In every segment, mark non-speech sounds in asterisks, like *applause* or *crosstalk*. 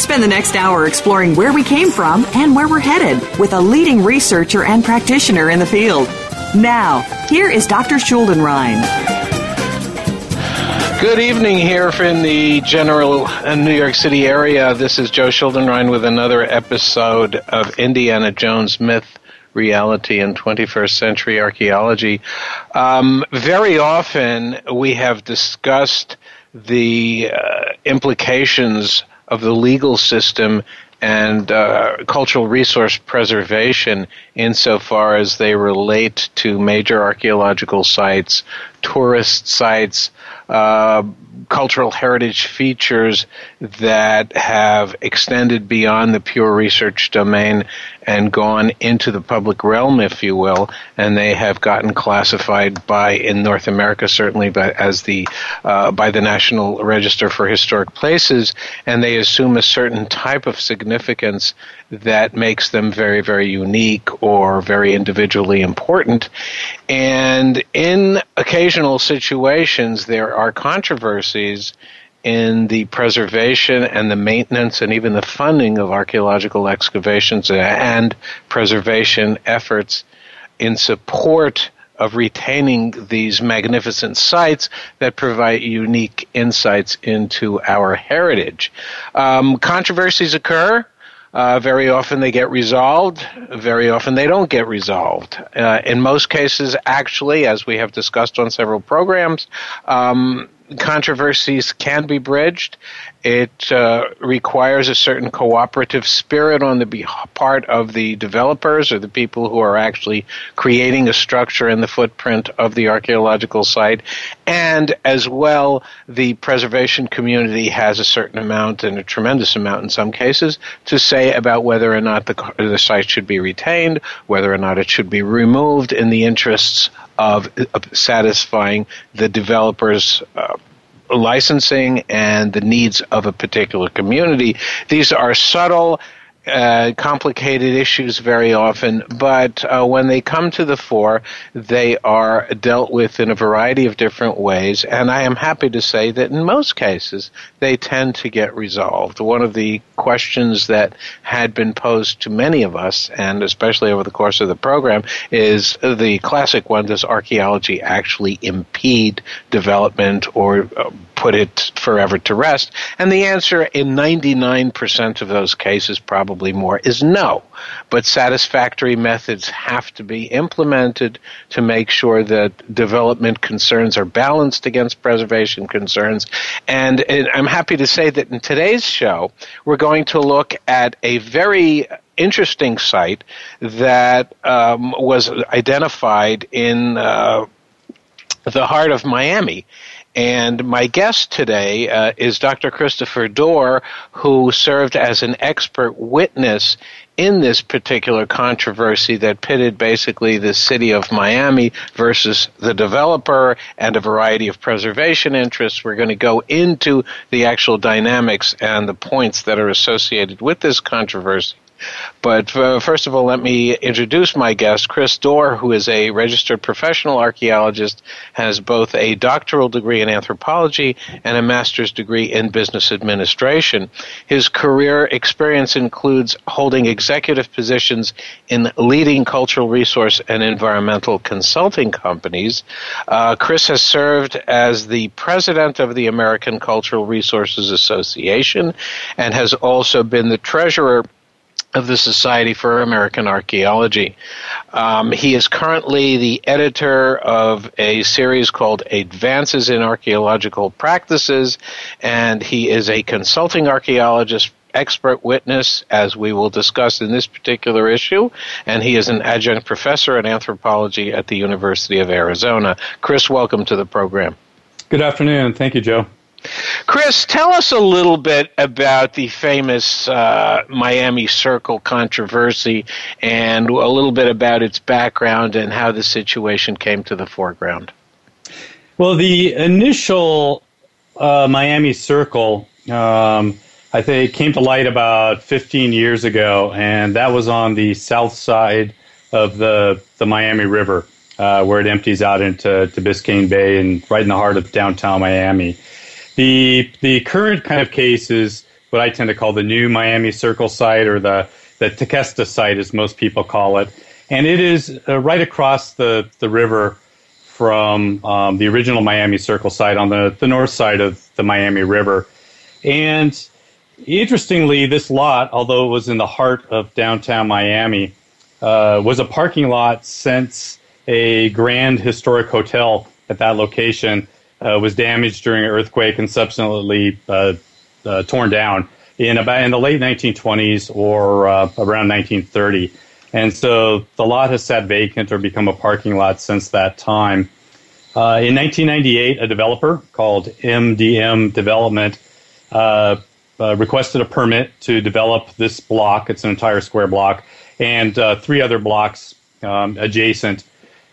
Spend the next hour exploring where we came from and where we're headed with a leading researcher and practitioner in the field. Now, here is Dr. Schuldenrein. Good evening here in the general uh, New York City area. This is Joe Schuldenrein with another episode of Indiana Jones Myth, Reality, and 21st Century Archaeology. Um, very often we have discussed the uh, implications of the legal system and uh, cultural resource preservation insofar as they relate to major archaeological sites, tourist sites, uh, cultural heritage features that have extended beyond the pure research domain and gone into the public realm, if you will, and they have gotten classified by in North America certainly, but as the uh, by the National Register for Historic Places, and they assume a certain type of significance that makes them very, very unique or very individually important. And in occasional situations, there are controversies in the preservation and the maintenance and even the funding of archaeological excavations and preservation efforts in support of retaining these magnificent sites that provide unique insights into our heritage. Um, controversies occur. Uh, very often they get resolved. Very often they don't get resolved. Uh, in most cases, actually, as we have discussed on several programs, um, controversies can be bridged. It uh, requires a certain cooperative spirit on the part of the developers or the people who are actually creating a structure in the footprint of the archaeological site. And as well, the preservation community has a certain amount and a tremendous amount in some cases to say about whether or not the, the site should be retained, whether or not it should be removed in the interests of, satisfying the developers' uh, licensing and the needs of a particular community. These are subtle uh, complicated issues very often, but uh, when they come to the fore, they are dealt with in a variety of different ways. And I am happy to say that in most cases, they tend to get resolved. One of the questions that had been posed to many of us, and especially over the course of the program, is the classic one does archaeology actually impede development or uh, put it forever to rest? And the answer in 99% of those cases, probably more, is no. But satisfactory methods have to be implemented to make sure that development concerns are balanced against preservation concerns. And I'm happy to say that in today's show, we're going to look at a very interesting site that um, was identified in uh, the heart of Miami. And my guest today uh, is Dr. Christopher Dore, who served as an expert witness in this particular controversy that pitted basically the city of Miami versus the developer and a variety of preservation interests. We're going to go into the actual dynamics and the points that are associated with this controversy But uh, first of all, let me introduce my guest, Chris Dore, who is a registered professional archaeologist, has both a doctoral degree in anthropology and a master's degree in business administration. His career experience includes holding executive positions in leading cultural resource and environmental consulting companies. Uh, Chris has served as the president of the American Cultural Resources Association and has also been the treasurer of the Society for American Archaeology. Um, he is currently the editor of a series called Advances in Archaeological Practices, and he is a consulting archaeologist expert witness, as we will discuss in this particular issue, and he is an adjunct professor in anthropology at the University of Arizona. Chris, welcome to the program. Good afternoon. Thank you, Joe. Chris, tell us a little bit about the famous uh, Miami Circle controversy and a little bit about its background and how the situation came to the foreground. Well, the initial uh, Miami Circle, um, I think, came to light about 15 years ago, and that was on the south side of the, the Miami River, uh, where it empties out into to Biscayne Bay and right in the heart of downtown Miami. The the current kind of case is what I tend to call the new Miami Circle site or the the Tequesta site, as most people call it, and it is uh, right across the the river from um, the original Miami Circle site on the the north side of the Miami River, and interestingly, this lot, although it was in the heart of downtown Miami, uh, was a parking lot since a grand historic hotel at that location uh, was damaged during an earthquake and subsequently uh, uh, torn down in about in the late 1920s or uh, around 1930. And so the lot has sat vacant or become a parking lot since that time. Uh, in 1998, a developer called MDM Development uh, requested a permit to develop this block. It's an entire square block and three other blocks um, adjacent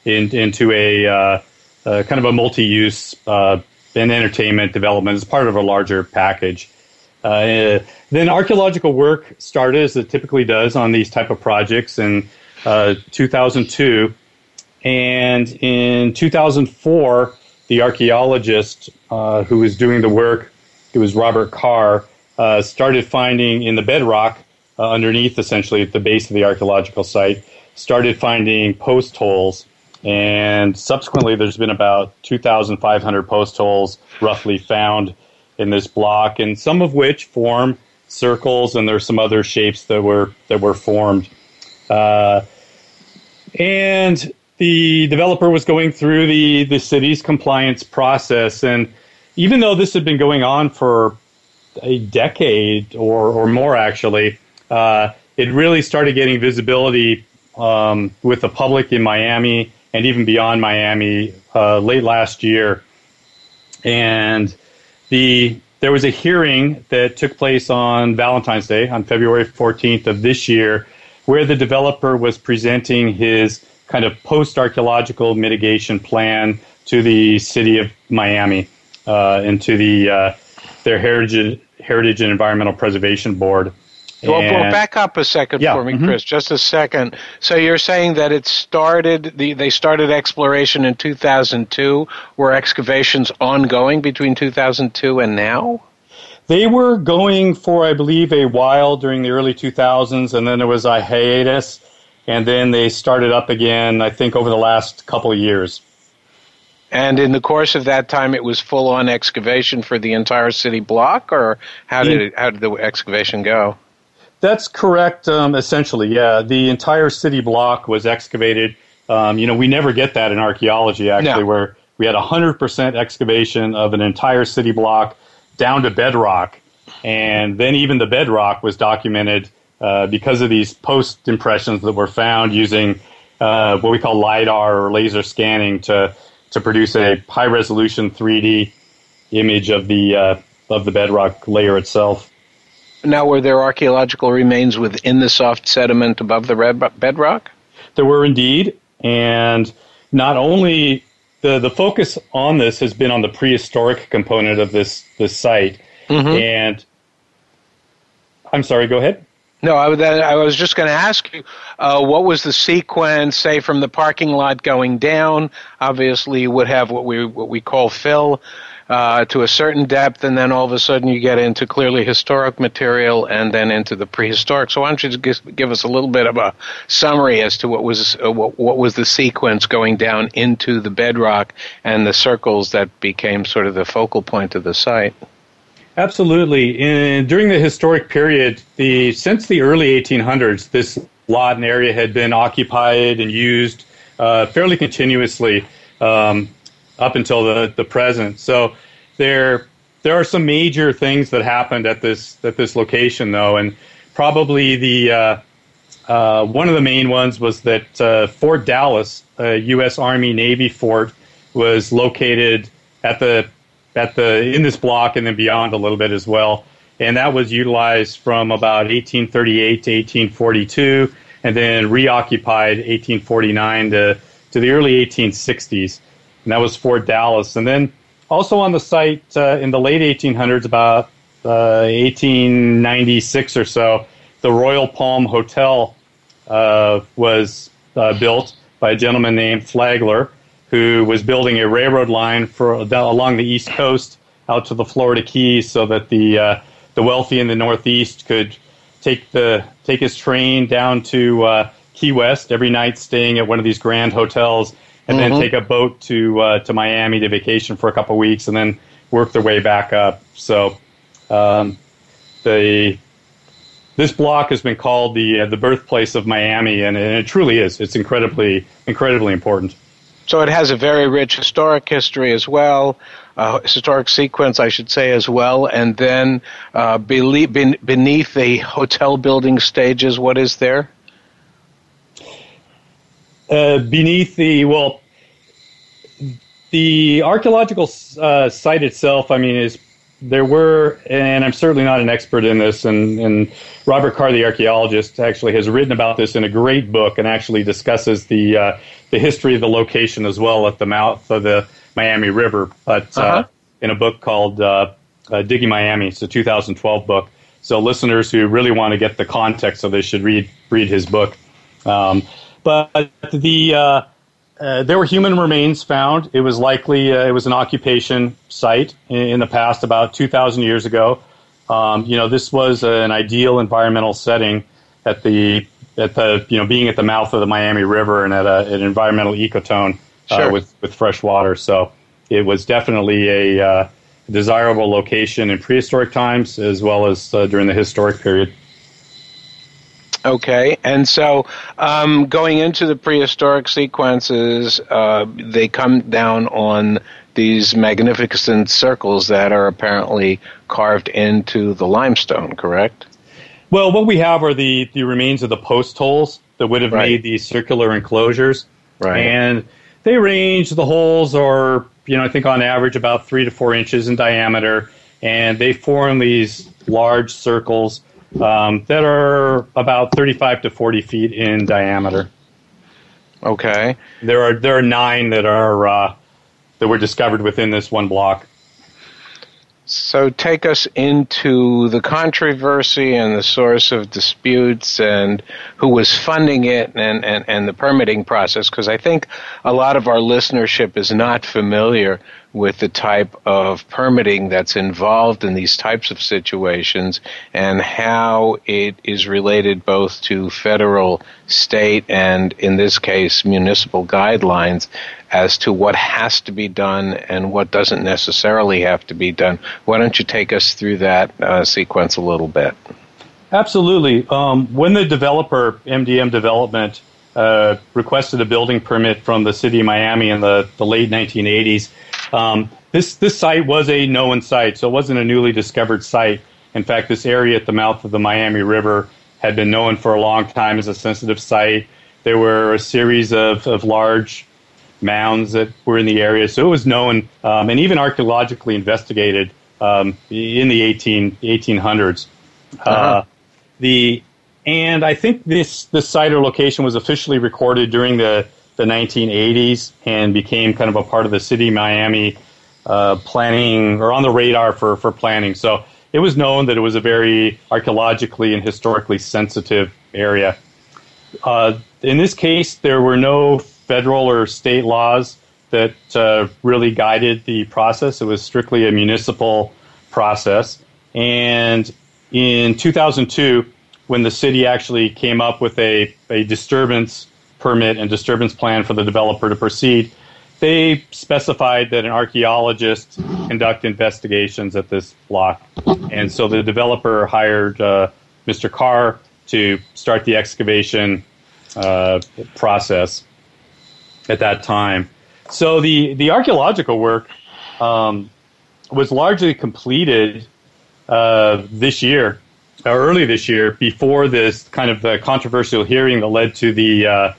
in, into a uh, kind of a multi-use uh, and entertainment development as part of a larger package. Uh, then archaeological work started, as it typically does on these type of projects, in uh, 2002. And in 2004, the archaeologist uh, who was doing the work, it was Robert Carr, started finding in the bedrock underneath, essentially at the base of the archaeological site, started finding post holes and subsequently, there's been about 2,500 post holes roughly found in this block, and some of which form circles, and there's some other shapes that were that were formed. Uh, and the developer was going through the the city's compliance process, and even though this had been going on for a decade or or more, actually, uh, it really started getting visibility um, with the public in Miami and even beyond Miami uh, late last year. And the there was a hearing that took place on Valentine's Day, on February 14th of this year, where the developer was presenting his kind of post archaeological mitigation plan to the city of Miami uh, and to the uh, their heritage heritage and environmental preservation board. Well, well, back up a second yeah, for me, mm-hmm. Chris. Just a second. So you're saying that it started the they started exploration in 2002. Were excavations ongoing between 2002 and now? They were going for, I believe, a while during the early 2000s, and then there was a hiatus, and then they started up again. I think over the last couple of years. And in the course of that time, it was full on excavation for the entire city block, or how did it, how did the excavation go? That's correct. Um, essentially, yeah, the entire city block was excavated. Um, you know, we never get that in archaeology, actually, no. where we had 100% excavation of an entire city block down to bedrock, and then even the bedrock was documented uh, because of these post impressions that were found using uh, what we call lidar or laser scanning to to produce a high resolution 3D image of the uh, of the bedrock layer itself. Now, were there archaeological remains within the soft sediment above the red bedrock? There were indeed, and not only the the focus on this has been on the prehistoric component of this this site, mm-hmm. and I'm sorry, go ahead. No, I, I was just going to ask you, uh, what was the sequence, say, from the parking lot going down? Obviously, you would have what we what we call fill uh, to a certain depth, and then all of a sudden you get into clearly historic material, and then into the prehistoric. So, why don't you give, give us a little bit of a summary as to what was uh, what, what was the sequence going down into the bedrock and the circles that became sort of the focal point of the site? Absolutely. In, during the historic period, the since the early 1800s, this lot and area had been occupied and used uh, fairly continuously um, up until the, the present. So there there are some major things that happened at this at this location, though, and probably the uh, uh, one of the main ones was that uh, Fort Dallas, a U.S. Army Navy fort, was located at the at the in this block and then beyond a little bit as well. And that was utilized from about 1838 to 1842, and then reoccupied 1849 to to the early 1860s. And that was Fort Dallas. And then also on the site uh, in the late 1800s, about uh, 1896 or so, the Royal Palm Hotel uh, was uh, built by a gentleman named Flagler who was building a railroad line for along the east coast out to the Florida Keys, so that the uh, the wealthy in the Northeast could take the take his train down to uh, Key West every night, staying at one of these grand hotels, and mm-hmm. then take a boat to uh, to Miami to vacation for a couple of weeks, and then work their way back up. So um, the this block has been called the uh, the birthplace of Miami, and, and it truly is. It's incredibly incredibly important. So it has a very rich historic history as well, uh, historic sequence, I should say, as well. And then uh, beneath the hotel building stages, what is there? Uh, beneath the, well, the archaeological uh, site itself, I mean, is there were, and I'm certainly not an expert in this, and, and Robert Carr, the archaeologist, actually has written about this in a great book and actually discusses the uh, the history of the location as well at the mouth of the Miami River, but uh, uh-huh. uh, in a book called uh, uh, Digging Miami. It's a 2012 book. So listeners who really want to get the context of this should read read his book. Um, but the uh, uh, there were human remains found. It was likely uh, it was an occupation site in, in the past, about 2,000 years ago. Um, you know, this was an ideal environmental setting at the at the you know being at the mouth of the Miami River and at a, an environmental ecotone uh, sure. with with fresh water. So it was definitely a uh, desirable location in prehistoric times as well as uh, during the historic period. Okay, and so um, going into the prehistoric sequences, uh, they come down on these magnificent circles that are apparently carved into the limestone, correct? Well, what we have are the, the remains of the post holes that would have right. made these circular enclosures. Right. And they range, the holes are, you know, I think on average about three to four inches in diameter. And they form these large circles um, that are about 35 to 40 feet in diameter. Okay. There are there are nine that are uh, that were discovered within this one block. So take us into the controversy and the source of disputes and who was funding it and, and, and the permitting process, because I think a lot of our listenership is not familiar with the type of permitting that's involved in these types of situations and how it is related both to federal, state, and in this case, municipal guidelines as to what has to be done and what doesn't necessarily have to be done. Why don't you take us through that uh, sequence a little bit? Absolutely. Um, when the developer, MDM Development, uh, requested a building permit from the city of Miami in the, the late 1980s, um, this this site was a known site, so it wasn't a newly discovered site. In fact, this area at the mouth of the Miami River had been known for a long time as a sensitive site. There were a series of, of large mounds that were in the area, so it was known um, and even archaeologically investigated um, in the 18, 1800s. Uh-huh. Uh, the and I think this this site or location was officially recorded during the the 1980s and became kind of a part of the city Miami uh, planning or on the radar for, for planning. So it it was known that it was a very archaeologically and historically sensitive area. Uh, in this case, there were no federal or state laws that uh, really guided the process. It was strictly a municipal process. And in 2002, when the city actually came up with a, a disturbance permit and disturbance plan for the developer to proceed, they specified that an archaeologist conduct investigations at this block. And so the developer hired uh, Mr. Carr to start the excavation uh, process at that time. So the, the archaeological work um, was largely completed uh, this year, or early this year, before this kind of the controversial hearing that led to the uh,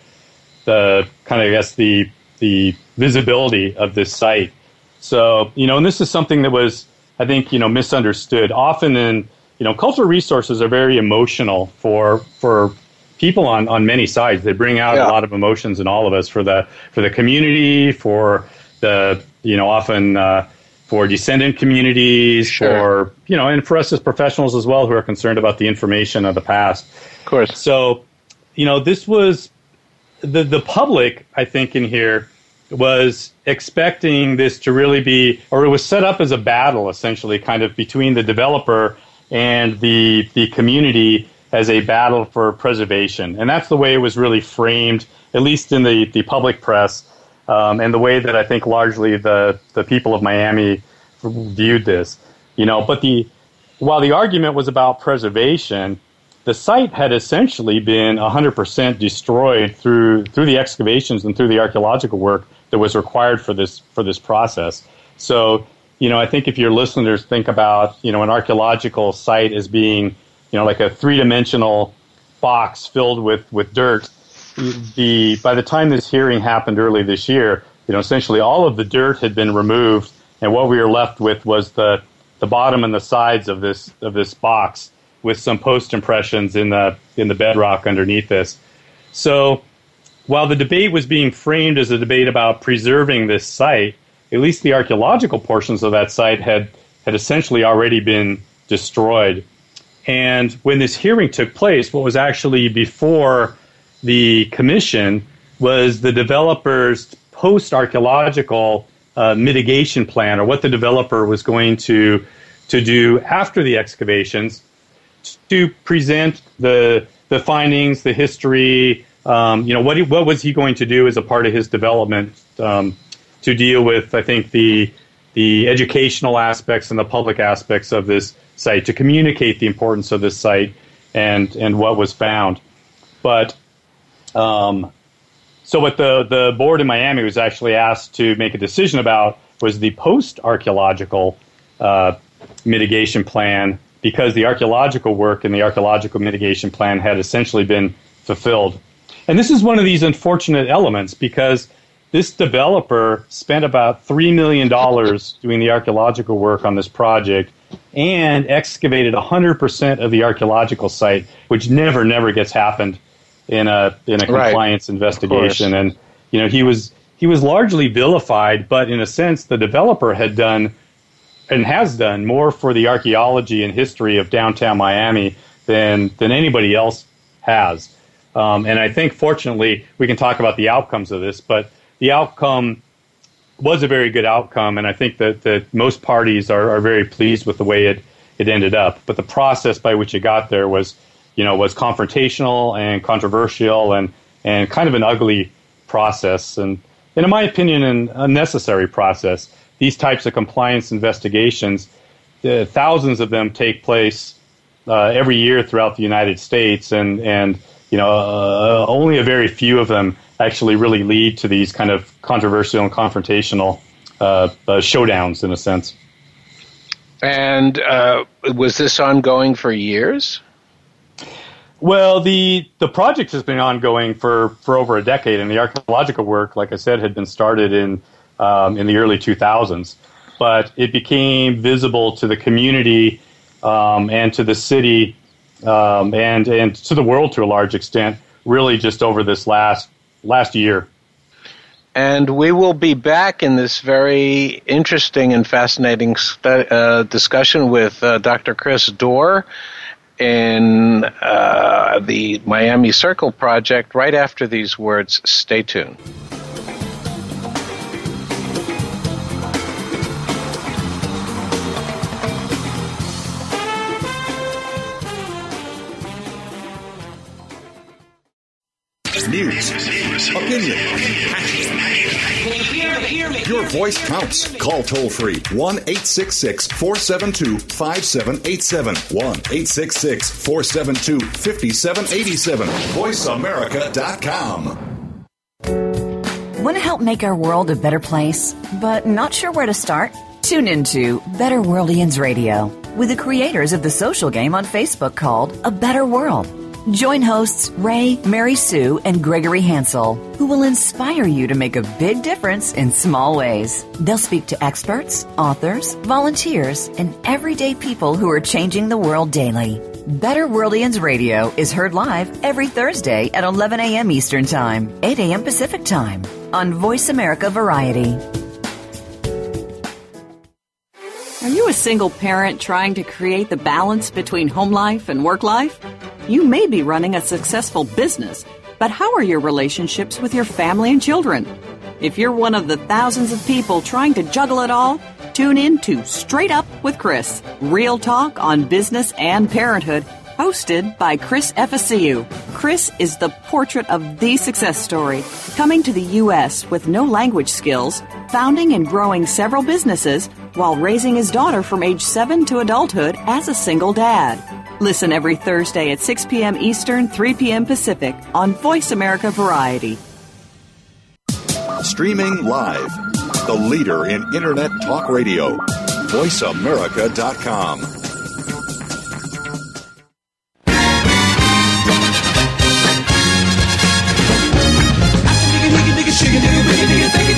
the kind of I guess the the visibility of this site. So you know, and this is something that was I think you know misunderstood. Often in you know, cultural resources are very emotional for for people on, on many sides. They bring out yeah. a lot of emotions in all of us for the for the community, for the you know often uh, for descendant communities, sure. for you know, and for us as professionals as well who are concerned about the information of the past. Of course. So, you know, this was the the public. I think in here was expecting this to really be, or it was set up as a battle, essentially, kind of between the developer and the the community as a battle for preservation. And that's the way it was really framed, at least in the, the public press, um, and the way that I think largely the, the people of Miami viewed this. You know, but the while the argument was about preservation, the site had essentially been 100% destroyed through through the excavations and through the archaeological work that was required for this for this process. So, you know, I think if your listeners think about, you know, an archaeological site as being you know, like a three dimensional box filled with, with dirt. The by the time this hearing happened early this year, you know, essentially all of the dirt had been removed, and what we were left with was the the bottom and the sides of this of this box with some post impressions in the in the bedrock underneath this. So while the debate was being framed as a debate about preserving this site, at least the archaeological portions of that site had had essentially already been destroyed. And when this hearing took place, what was actually before the commission was the developer's post archaeological uh, mitigation plan, or what the developer was going to to do after the excavations to present the the findings, the history. Um, you know, what he, what was he going to do as a part of his development um, to deal with? I think the the educational aspects and the public aspects of this site to communicate the importance of this site and and what was found. But um, so what the the board in Miami was actually asked to make a decision about was the post archaeological uh, mitigation plan because the archaeological work and the archaeological mitigation plan had essentially been fulfilled. And this is one of these unfortunate elements because this developer spent about $3 million doing the archaeological work on this project and excavated 100% of the archaeological site, which never, never gets happened in a, in a compliance right. investigation. And, you know, he was, he was largely vilified, but in a sense, the developer had done and has done more for the archaeology and history of downtown Miami than, than anybody else has. Um, and I think, fortunately, we can talk about the outcomes of this, but the outcome was a very good outcome, and I think that, that most parties are, are very pleased with the way it, it ended up. But the process by which it got there was, you know, was confrontational and controversial and, and kind of an ugly process, and, and in my opinion, an unnecessary process. These types of compliance investigations, uh, thousands of them take place uh, every year throughout the United States, and and you know, uh, only a very few of them actually really lead to these kind of controversial and confrontational uh, uh, showdowns in a sense. And uh, was this ongoing for years? Well, the the project has been ongoing for, for over a decade, and the archaeological work, like I said, had been started in um, in the early 2000s. But it became visible to the community um, and to the city um, and and to the world to a large extent, really just over this last last year. And we will be back in this very interesting and fascinating stu- uh, discussion with uh, Dr. Chris Dore in uh, the Miami Circle project right after these words. Stay tuned. Opinion, your voice counts. Call toll free 1 866 472 5787. 1 866 472 5787. VoiceAmerica.com. Want to help make our world a better place, but not sure where to start? Tune into Better Worldians Radio with the creators of the social game on Facebook called A Better World. Join hosts Ray, Mary Sue, and Gregory Hansel, who will inspire you to make a big difference in small ways. They'll speak to experts, authors, volunteers, and everyday people who are changing the world daily. Better Worldians Radio is heard live every Thursday at 11 a.m. Eastern Time, 8 a.m. Pacific Time on Voice America Variety. Are you a single parent trying to create the balance between home life and work life? You may be running a successful business, but how are your relationships with your family and children? If you're one of the thousands of people trying to juggle it all, tune in to Straight Up with Chris, real talk on business and parenthood, hosted by Chris FSCU. Chris is the portrait of the success story, coming to the U.S. with no language skills, founding and growing several businesses while raising his daughter from age 7 to adulthood as a single dad. Listen every Thursday at 6 p.m. Eastern, 3 p.m. Pacific on Voice America Variety. Streaming live, the leader in Internet Talk Radio. VoiceAmerica.com. You're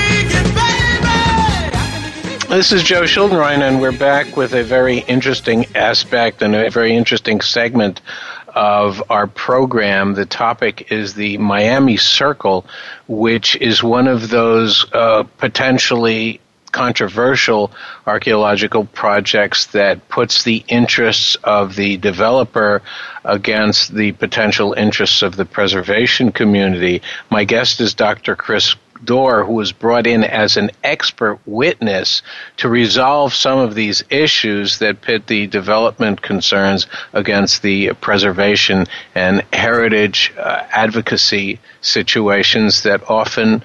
This is Joe Schuldenrein, and we're back with a very interesting aspect and a very interesting segment of our program. The topic is the Miami Circle, which is one of those uh, potentially controversial archaeological projects that puts the interests of the developer against the potential interests of the preservation community. My guest is Dr. Chris Dore, who was brought in as an expert witness to resolve some of these issues that pit the development concerns against the preservation and heritage uh, advocacy situations that often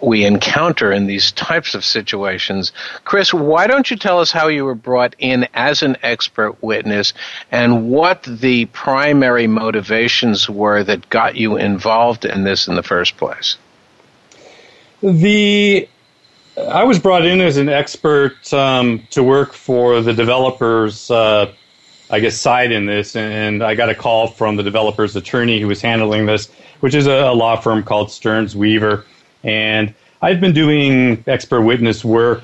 we encounter in these types of situations. Chris, why don't you tell us how you were brought in as an expert witness and what the primary motivations were that got you involved in this in the first place? The I was brought in as an expert um, to work for the developers, uh, I guess, side in this, and I got a call from the developer's attorney who was handling this, which is a, a law firm called Stearns Weaver, and I've been doing expert witness work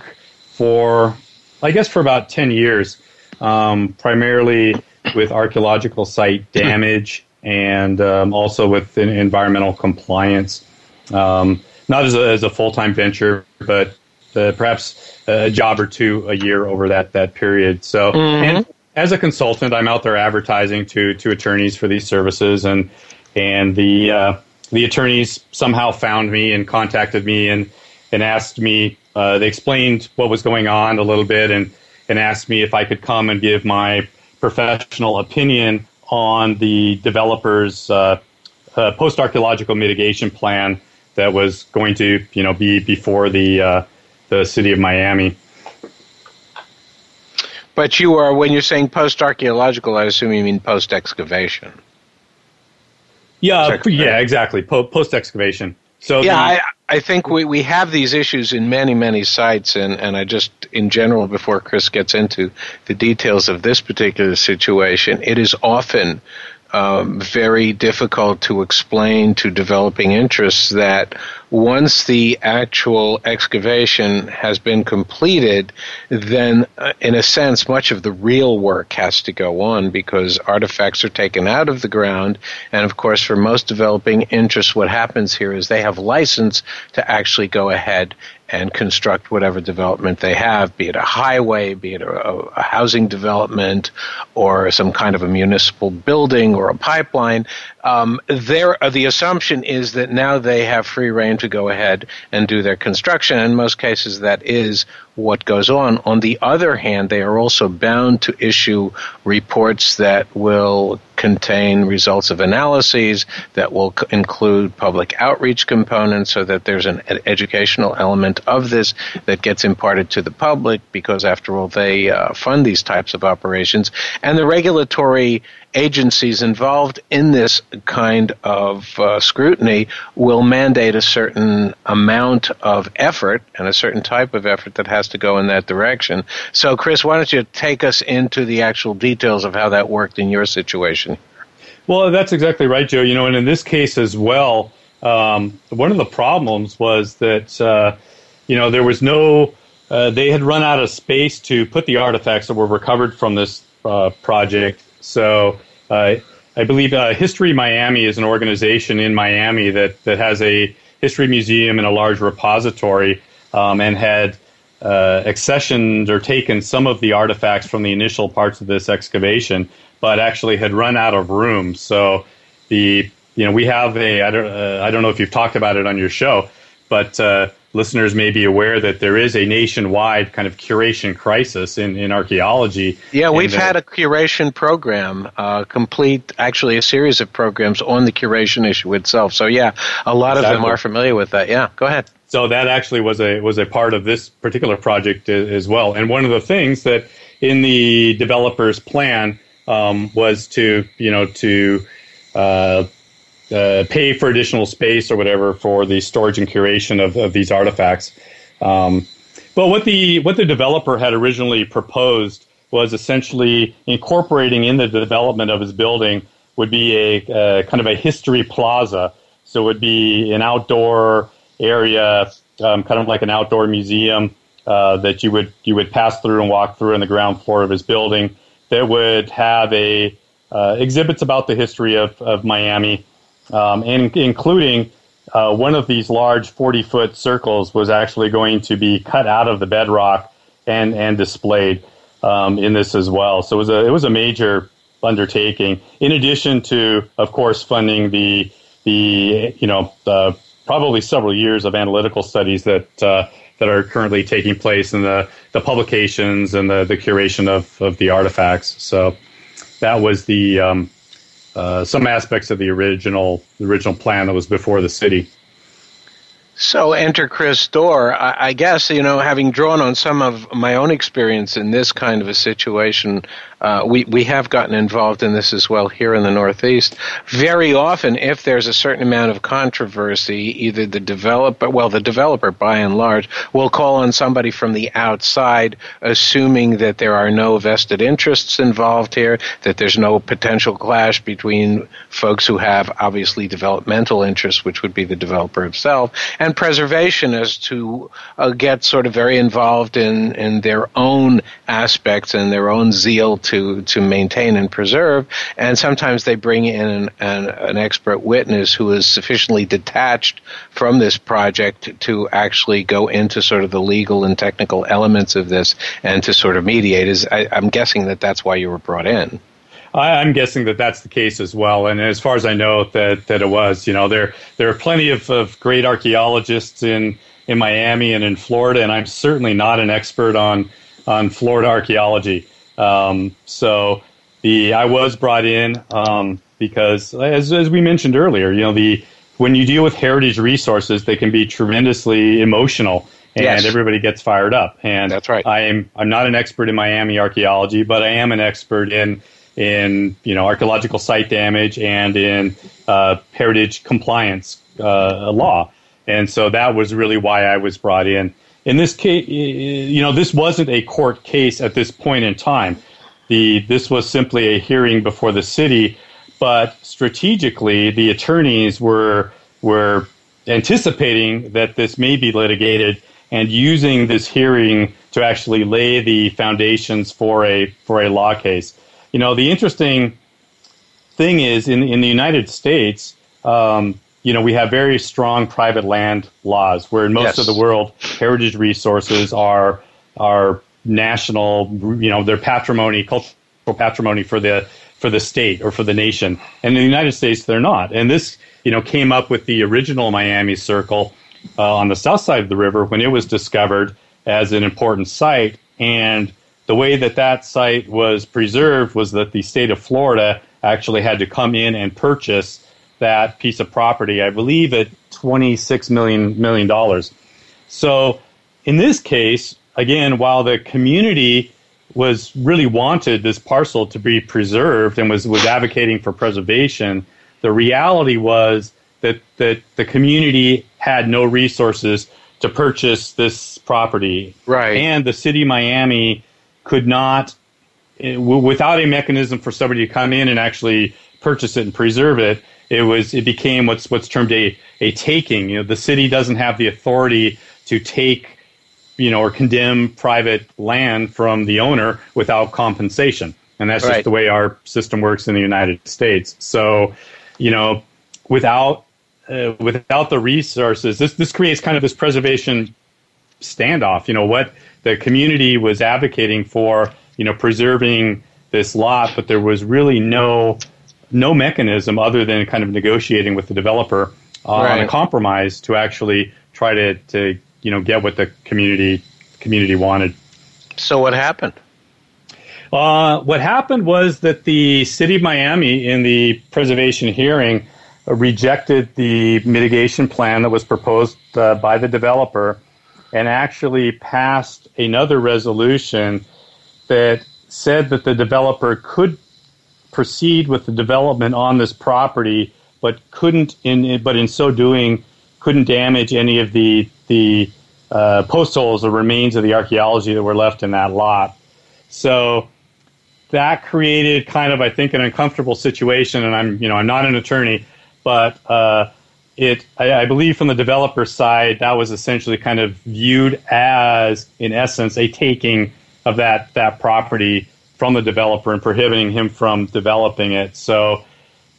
for, I guess, for about ten years, um, primarily with archaeological site *clears throat* damage and um, also with environmental compliance. Um, not as a, as a full time venture, but uh, perhaps a job or two a year over that that period. So, mm-hmm. and as a consultant, I'm out there advertising to to attorneys for these services, and and the uh, the attorneys somehow found me and contacted me and and asked me. Uh, they explained what was going on a little bit and and asked me if I could come and give my professional opinion on the developer's uh, uh, post archaeological mitigation plan that was going to you know be before the uh, the city of Miami. But you are when you're saying post archaeological, I assume you mean post excavation. Yeah, yeah, exactly. Po- post excavation. So yeah, the, I think we, we have these issues in many, many sites, and, and I just, in general, before Chris gets into the details of this particular situation, it is often um, very difficult to explain to developing interests that once the actual excavation has been completed, then uh, in a sense, much of the real work has to go on because artifacts are taken out of the ground. And of course, for most developing interests, what happens here is they have license to actually go ahead and construct whatever development they have, be it a highway, be it a, a, housing development, or some kind of a municipal building or a pipeline. Um, there, uh, the assumption is that now they have free reign to go ahead and do their construction. In most cases, that is what goes on. On the other hand, they are also bound to issue reports that will contain results of analyses, that will c- include public outreach components so that there's an ed- educational element of this that gets imparted to the public because, after all, they uh, fund these types of operations. And the regulatory agencies involved in this kind of uh, scrutiny will mandate a certain amount of effort and a certain type of effort that has to go in that direction. So, Chris, why don't you take us into the actual details of how that worked in your situation? Well, that's exactly right, Joe. You know, and in this case as well, um, one of the problems was that, uh, you know, there was no, uh, they had run out of space to put the artifacts that were recovered from this uh, project so uh, I believe uh, History Miami is an organization in Miami that, that has a history museum and a large repository um, and had uh, accessioned or taken some of the artifacts from the initial parts of this excavation, but actually had run out of room. So the you know we have a I don't uh, I don't know if you've talked about it on your show, but uh, listeners may be aware that there is a nationwide kind of curation crisis in, in archaeology. Yeah, we've had a curation program, uh, complete, actually, a series of programs on the curation issue itself. So, yeah, a lot exactly. of them are familiar with that. Yeah, go ahead. So that actually was a was a part of this particular project as well. And one of the things that in the developer's plan um, was to you know to uh, uh, pay for additional space or whatever for the storage and curation of, of these artifacts. Um, but what the what the developer had originally proposed was essentially incorporating in the development of his building would be a uh, kind of a history plaza. So it would be an outdoor area, um, kind of like an outdoor museum uh, that you would you would pass through and walk through on the ground floor of his building. That would have a uh, exhibits about the history of, of Miami um, and including uh, one of these large 40 foot circles was actually going to be cut out of the bedrock and, and displayed um, in this as well. So it was a, it was a major undertaking, in addition to, of course, funding the, the you know, probably several years of analytical studies that, uh, that are currently taking place and the, the publications and the, the curation of, of the artifacts. So that was the, um, uh, some aspects of the original the original plan that was before the city. So enter Chris Dore. I, I, guess you know, having drawn on some of my own experience in this kind of a situation, uh, we we have gotten involved in this as well here in the Northeast. Very often, if there's a certain amount of controversy, either the developer, well, the developer by and large, will call on somebody from the outside, assuming that there are no vested interests involved here, that there's no potential clash between folks who have obviously developmental interests, which would be the developer himself, and preservationists who uh, get sort of very involved in in their own aspects and their own zeal to to to maintain and preserve. And sometimes they bring in an, an, an expert witness who is sufficiently detached from this project to actually go into sort of the legal and technical elements of this and to sort of mediate. Is I, I'm guessing that that's why you were brought in. I'm guessing that that's the case as well. And as far as I know, that that it was. You know, there there are plenty of, of great archaeologists in in Miami and in Florida, and I'm certainly not an expert on on Florida archaeology. Um, so the I was brought in um, because, as as we mentioned earlier, you know the when you deal with heritage resources, they can be tremendously emotional, and yes. everybody gets fired up. And that's right. I am I'm not an expert in Miami archaeology, but I am an expert in in you know archaeological site damage and in uh, heritage compliance uh, law. And so that was really why I was brought in. In this case, you know, this wasn't a court case at this point in time. The this was simply a hearing before the city, but strategically, the attorneys were were anticipating that this may be litigated and using this hearing to actually lay the foundations for a for a law case. You know, the interesting thing is in in the United States, um, you know, we have very strong private land laws, where in most yes. of the world, heritage resources are are national. You know, they're patrimony, cultural patrimony for the for the state or for the nation. And in the United States, they're not. And this, you know, came up with the original Miami Circle uh, on the south side of the river when it was discovered as an important site. And the way that that site was preserved was that the state of Florida actually had to come in and purchase that piece of property, I believe at $26 million, million dollars. So in this case, again, while the community was really wanted this parcel to be preserved and was, was advocating for preservation, the reality was that, that the community had no resources to purchase this property. Right. And the city of Miami could not, eh, without a mechanism for somebody to come in and actually purchase it and preserve it, it was it became what's what's termed a, a taking. You know, the city doesn't have the authority to take, you know, or condemn private land from the owner without compensation. And that's right. just the way our system works in the United States. So, you know, without uh, without the resources, this this creates kind of this preservation standoff. You know what the community was advocating for, you know, preserving this lot, but there was really no no mechanism other than kind of negotiating with the developer uh, right. on a compromise to actually try to, to you know get what the community community wanted. So what happened? Uh, what happened was that the city of Miami, in the preservation hearing, rejected the mitigation plan that was proposed uh, by the developer and actually passed another resolution that said that the developer could proceed with the development on this property, but couldn't in but in so doing couldn't damage any of the the uh, post holes or remains of the archaeology that were left in that lot. So that created kind of I think an uncomfortable situation, and I'm you know I'm not an attorney, but uh, it I, I, believe from the developer side that was essentially kind of viewed as in essence a taking of that that property from the developer and prohibiting him from developing it. So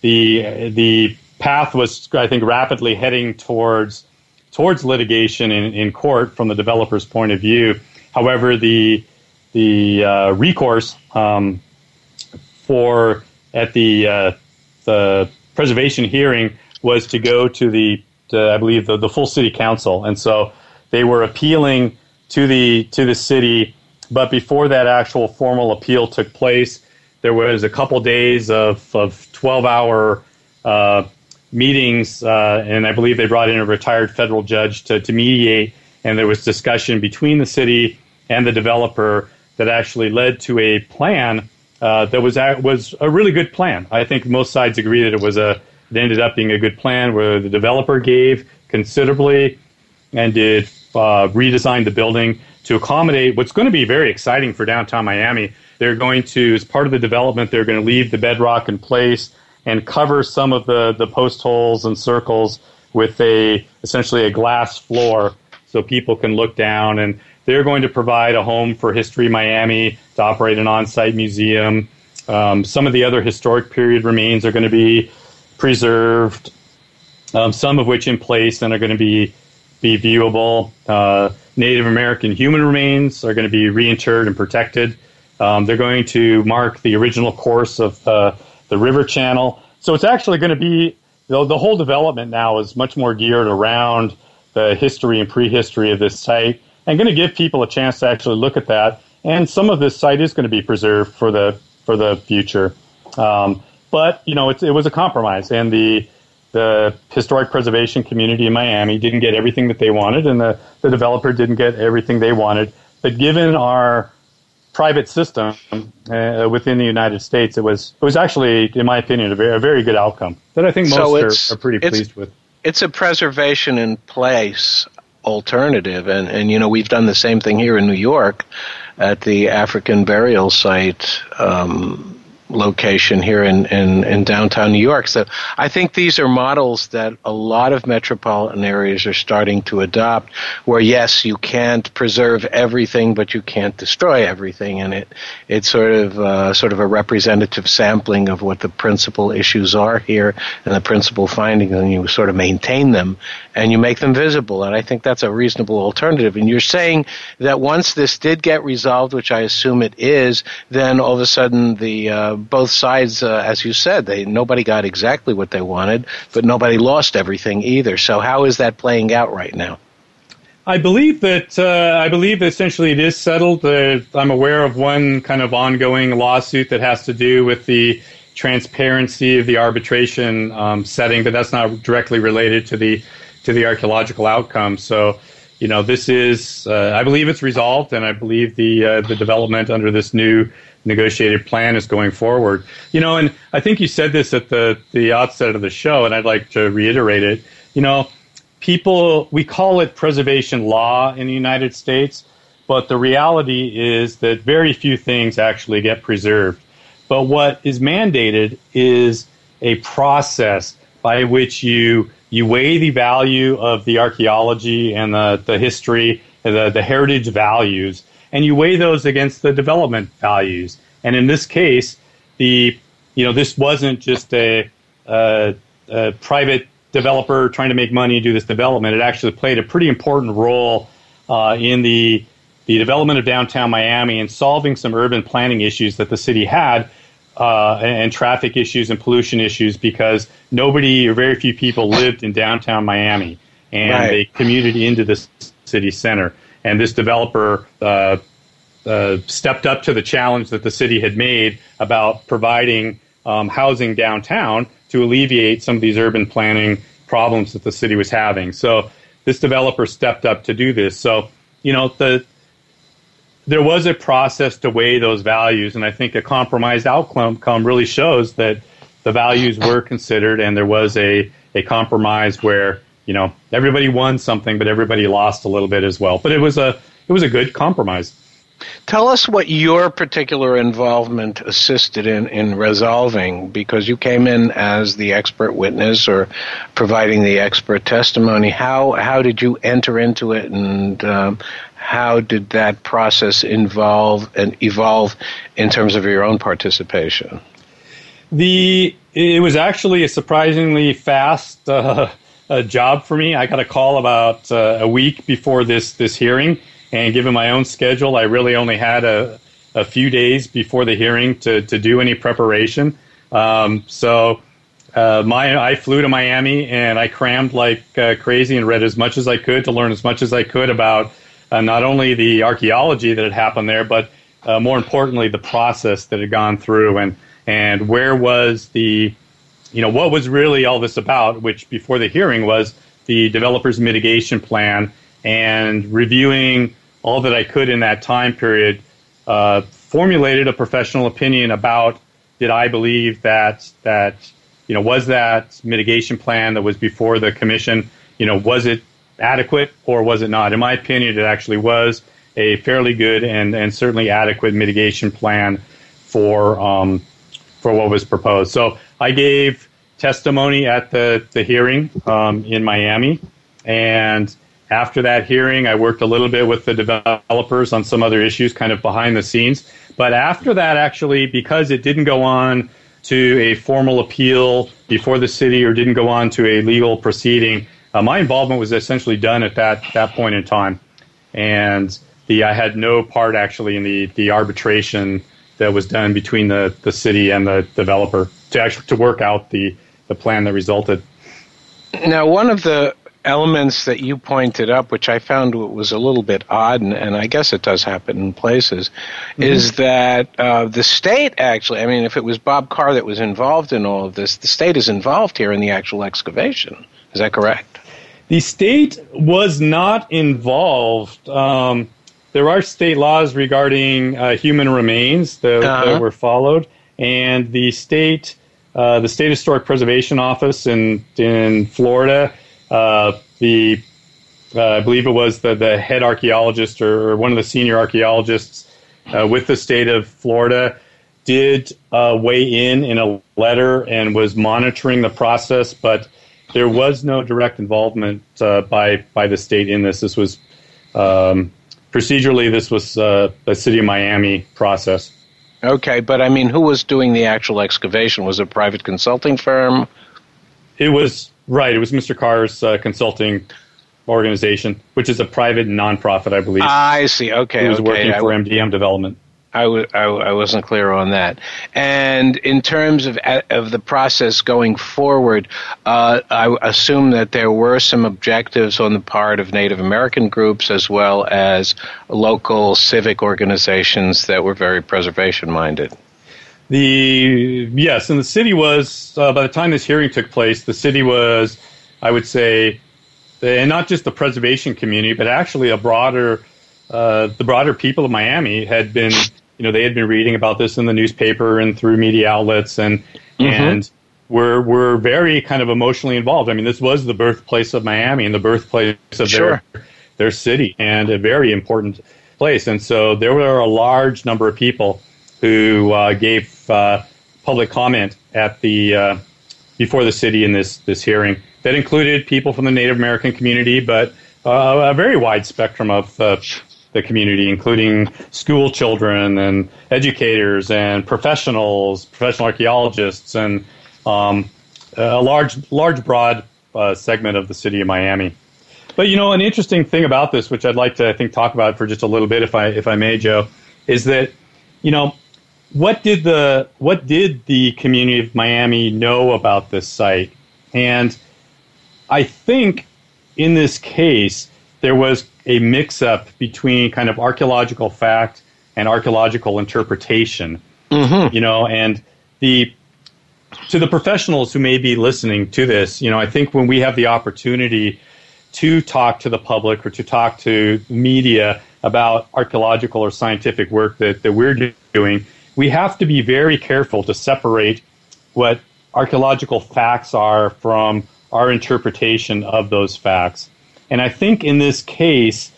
the the path was I think rapidly heading towards towards litigation in, in court from the developer's point of view. However, the the uh, recourse um, for at the uh, the preservation hearing was to go to the, to, I believe, the, the full city council, and so they were appealing to the to the city. But before that actual formal appeal took place, there was a couple days of of twelve hour uh, meetings, uh, and I believe they brought in a retired federal judge to, to mediate, and there was discussion between the city and the developer that actually led to a plan uh, that was was a really good plan. I think most sides agree that it was a it ended up being a good plan where the developer gave considerably and did uh, redesign the building to accommodate what's going to be very exciting for downtown Miami. They're going to, as part of the development, they're going to leave the bedrock in place and cover some of the, the post holes and circles with a essentially a glass floor so people can look down and they're going to provide a home for History Miami to operate an on-site museum. Um, some of the other historic period remains are going to be preserved, um, some of which in place and are going to be be viewable. Uh, Native American human remains are going to be reinterred and protected. Um, they're going to mark the original course of uh, the river channel. So it's actually going to be the, the whole development now is much more geared around the history and prehistory of this site and going to give people a chance to actually look at that. And some of this site is going to be preserved for the for the future. Um, but you know, it was a compromise, and the the historic preservation community in Miami didn't get everything that they wanted, and the, the developer didn't get everything they wanted. But given our private system uh, within the United States, it was it was actually, in my opinion, a very, a very good outcome that I think most so are, are, pretty pleased with. it's a preservation in place alternative, and and you know we've done the same thing here in New York at the African burial site. Um, location here in, in, in downtown New York. So I think these are models that a lot of metropolitan areas are starting to adopt where yes, you can't preserve everything, but you can't destroy everything. And it, it's sort of, uh, sort of a representative sampling of what the principal issues are here and the principal findings and you sort of maintain them and you make them visible. And I think that's a reasonable alternative. And you're saying that once this did get resolved, which I assume it is, then all of a sudden the, uh, both sides, uh, as you said, they nobody got exactly what they wanted, but nobody lost everything either. So how is that playing out right now? I believe that uh, I believe essentially it is settled. Uh, I'm aware of one kind of ongoing lawsuit that has to do with the transparency of the arbitration um, setting, but that's not directly related to the to the archaeological outcome. So, you know, this is uh, I believe it's resolved, and I believe the uh, the development under this new negotiated plan is going forward. You know, and I think you said this at the the outset of the show, and I'd like to reiterate it. You know, people we call it preservation law in the United States, but the reality is that very few things actually get preserved. But what is mandated is a process by which you you weigh the value of the archaeology and the, the history, the, the heritage values, and you weigh those against the development values. And in this case, the you know this wasn't just a, a, a private developer trying to make money and do this development. It actually played a pretty important role uh, in the the development of downtown Miami and solving some urban planning issues that the city had. Uh, and, and, traffic issues and pollution issues because nobody or very few people lived in downtown Miami and right. they commuted into the city center and this developer uh, uh, stepped up to the challenge that the city had made about providing um, housing downtown to alleviate some of these urban planning problems that the city was having. So this developer stepped up to do this. So you know the there was a process to weigh those values, and I think a compromised outcome really shows that the values were considered, and there was a a compromise where you know everybody won something, but everybody lost a little bit as well. But it was a it was a good compromise. Tell us what your particular involvement assisted in, in resolving, because you came in as the expert witness or providing the expert testimony. How how did you enter into it, and um, how did that process involve and evolve in terms of your own participation? The it was actually a surprisingly fast uh, a job for me. I got a call about uh, a week before this this hearing, and given my own schedule, I really only had a, a few days before the hearing to to do any preparation. Um, so. Uh, my I flew to Miami and I crammed like uh, crazy and read as much as I could to learn as much as I could about not only the archaeology that had happened there, but uh, more importantly the process that had gone through and and where was the you know, what was really all this about, which before the hearing was the developer's mitigation plan and reviewing all that I could in that time period, uh, formulated a professional opinion about did I believe that that you know was that mitigation plan that was before the commission, you know, was it adequate or was it not? In my opinion, it actually was a fairly good and, and certainly adequate mitigation plan for um, for what was proposed. So I gave testimony at the, the hearing um, in Miami. And after that hearing, I worked a little bit with the developers on some other issues, kind of behind the scenes. But after that, actually, because it didn't go on to a formal appeal before the city or didn't go on to a legal proceeding, uh, my involvement was essentially done at that, that point in time. And the, I had no part actually in the, the arbitration that was done between the, the city and the developer to actually to work out the, the plan that resulted. Now, one of the elements that you pointed up, which I found was a little bit odd, and, and I guess it does happen in places, mm-hmm. is that uh, the state actually, I mean, if it was Bob Carr that was involved in all of this, the state is involved here in the actual excavation. Is that correct? The state was not involved. Um, there are state laws regarding uh, human remains that, uh-huh. that, were followed, and the state, uh, the state historic preservation office in in Florida, uh, the uh, I believe it was the, the head archaeologist or, or one of the senior archaeologists uh, with the state of Florida did uh, weigh in in a letter and was monitoring the process, but there was no direct involvement uh, by by the state in this. This was um, procedurally this was uh, a city of Miami process. Okay, but I mean, who was doing the actual excavation? Was it a private consulting firm? It was right. It was Mr. Carr's uh, consulting organization, which is a private nonprofit, I believe. I see. Okay, he was okay. working for MDM development. I w- I, I wasn't clear on that. And in terms of of the process going forward, uh, I assume that there were some objectives on the part of Native American groups as well as local civic organizations that were very preservation minded. The yes, and the city was uh, by the time this hearing took place, the city was, I would say, and not just the preservation community, but actually a broader, uh, the broader people of Miami had been you know, they had been reading about this in the newspaper and through media outlets, and mm-hmm. and were were very kind of emotionally involved. I mean, this was the birthplace of Miami and the birthplace of sure. their their city, and a very important place. And so there were a large number of people who uh, gave uh, public comment at the uh, before the city in this this hearing. That included people from the Native American community, but uh, a very wide spectrum of uh, the community, including school children and educators and professionals, professional archaeologists, and um, a large, large, broad uh, segment of the city of Miami. But you know, an interesting thing about this, which I'd like to, I think, talk about for just a little bit, if I, if I may, Joe, is that you know, what did the what did the community of Miami know about this site? And I think in this case, there was a mix up between kind of archaeological fact and archaeological interpretation. Mm-hmm. You know, and the to the professionals who may be listening to this, you know, I think when we have the opportunity to talk to the public or to talk to media about archaeological or scientific work that, that we're doing, we have to be very careful to separate what archaeological facts are from our interpretation of those facts. And I think in this case,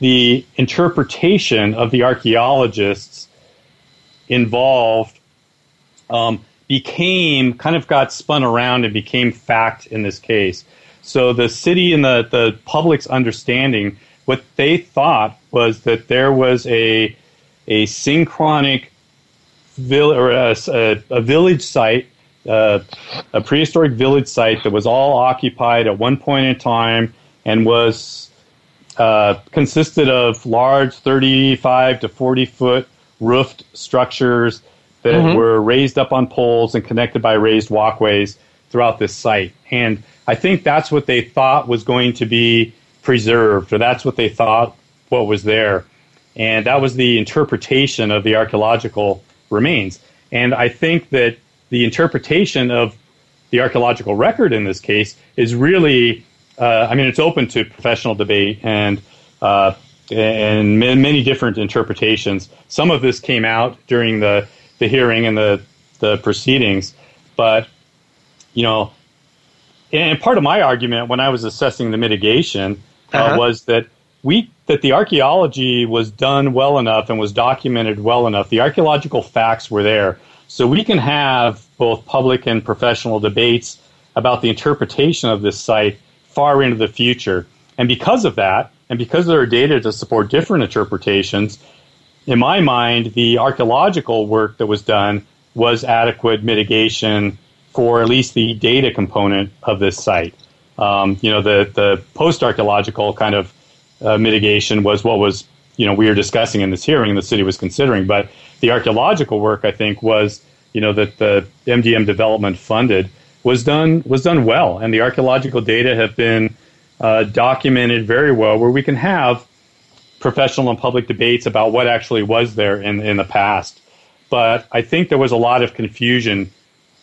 the interpretation of the archaeologists involved um, became kind of got spun around and became fact in this case. So the city and the, the public's understanding, what they thought was that there was a a synchronic vill- or a, a, a village site, uh, a prehistoric village site that was all occupied at one point in time and was uh, consisted of large 35 to 40 foot roofed structures that mm-hmm. were raised up on poles and connected by raised walkways throughout this site. And I think that's what they thought was going to be preserved, or that's what they thought what was there. And that was the interpretation of the archaeological remains. And I think that the interpretation of the archaeological record in this case is really uh, I mean, it's open to professional debate and uh, and many different interpretations. Some of this came out during the the hearing and the the proceedings, but you know, and part of my argument when I was assessing the mitigation uh, uh-huh. was that we that the archaeology was done well enough and was documented well enough. The archaeological facts were there, so we can have both public and professional debates about the interpretation of this site far into the future. And because of that, and because there are data to support different interpretations, in my mind, the archaeological work that was done was adequate mitigation for at least the data component of this site. Um, you know, the, the post archaeological kind of uh, mitigation was what was, you know, we were discussing in this hearing and the city was considering. But the archaeological work, I think, was, you know, that the MDM development funded was done was done well, and the archaeological data have been uh, documented very well, where we can have professional and public debates about what actually was there in in the past. But I think there was a lot of confusion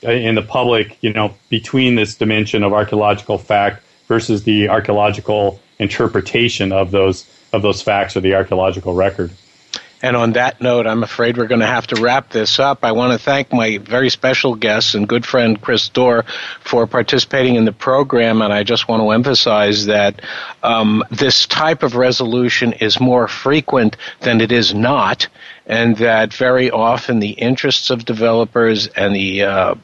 uh, in the public, you know, between this dimension of archaeological fact versus the archaeological interpretation of those of those facts or the archaeological record. And on that note, I'm afraid we're going to have to wrap this up. I want to thank my very special guest and good friend Chris Dore for participating in the program. And I just want to emphasize that um, this type of resolution is more frequent than it is not, and that very often the interests of developers and the uh,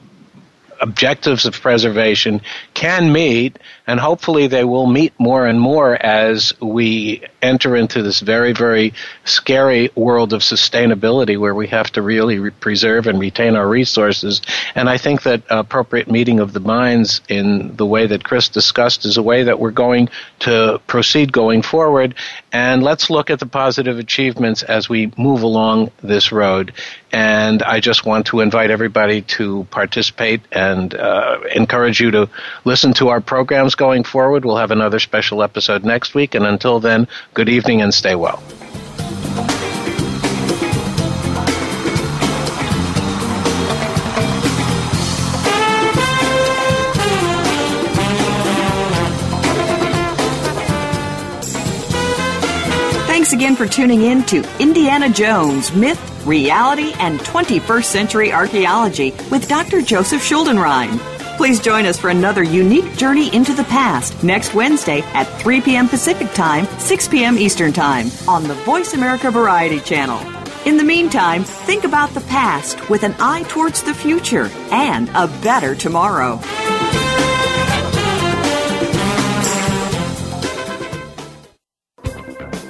objectives of preservation can meet, and hopefully they will meet more and more as we enter into this very, very scary world of sustainability where we have to really re- preserve and retain our resources. And I think that appropriate meeting of the minds in the way that Chris discussed is a way that we're going to proceed going forward. And let's look at the positive achievements as we move along this road. And I just want to invite everybody to participate and uh, encourage you to listen to our programs going forward. We'll have another special episode next week. And until then, good evening and stay well. Again for tuning in to Indiana Jones Myth, Reality, and 21st Century Archaeology with Dr. Joseph Schuldenrein. Please join us for another unique journey into the past next Wednesday at 3 p.m. Pacific Time, 6 p.m. Eastern Time on the Voice America Variety Channel. In the meantime, think about the past with an eye towards the future and a better tomorrow.